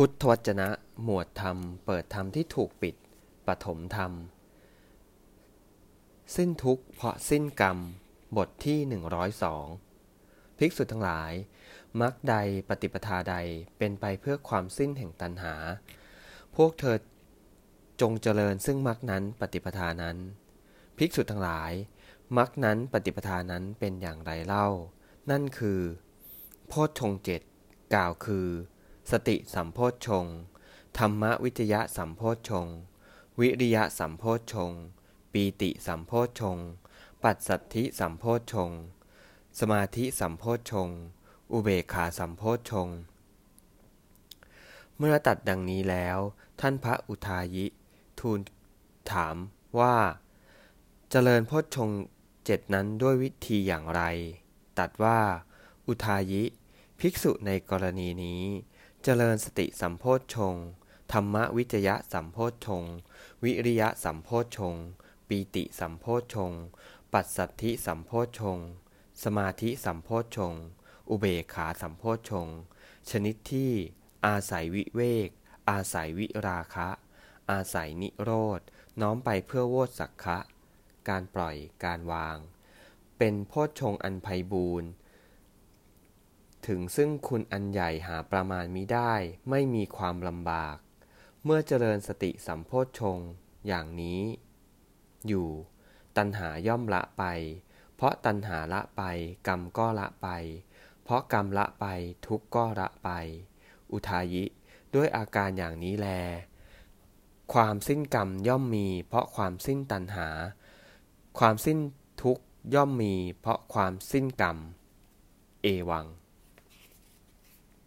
พุทธวจนะ หมวดธรรม เปิดธรรมที่ถูกปิด ปฐมธรรม สิ้นทุกข์เพราะสิ้นกรรม บทที่ 102 ภิกษุทั้งหลาย มรรคใดปฏิปทาใดเป็นไปเพื่อความสิ้นแห่งตัณหา พวกเธอจงเจริญซึ่งมรรคนั้นปฏิปทานั้น ภิกษุทั้งหลายมรรคนั้นปฏิปทานั้นเป็นอย่างไรเล่า นั่นคือ โพชฌงเจ็ดกล่าวคือ สติสัมโพชฌงธรรมวิจยะสัมโพชฌงวิริยะสัมโพชฌงปีติสัมโพชฌงปัสสัทธิสัมโพชฌงสมาธิสัมโพชฌงอุเบกขาสัมโพชฌงเมื่อตัดดังนี้แล้ว ท่านพระอุทายิ ทูลถามว่า เจริญโพชฌงเจ็ดนั้นด้วยวิธีอย่างไร ตัดว่า อุทายิ ภิกษุในกรณีนี้ เจริญสติสัมโพชฌงธรรมวิจยะสัมโพชฌงวิริยะสัมโพชฌงปีติสัมโพชฌงปัสสัทธิสัมโพชฌงสมาธิสัมโพชฌงอุเบกขาสัมโพชฌงชนิดที่อาศัยวิเวก อาศัยวิราคะ อาศัยนิโรธ น้อมไปเพื่อโวสักคะ การปล่อย การวาง เป็นโพชฌงอันไพบูรณ์ ถึงซึ่งคุณอันใหญ่หาประมาณมิได้ ไม่มีความลำบาก เมื่อเจริญสติสัมโพชฌงอย่างนี้ อยู่ ตัณหาย่อมละไป เพราะตัณหาละไป กรรมก็ละไป เพราะกรรมละไปทุกก็ละไป อุทายิ ด้วยอาการอย่างนี้แล ความสิ้นกรรมย่อมมี เพราะความสิ้นตัณหา ความสิ้นทุกย่อมมี เพราะความสิ้นกรรม เอวัง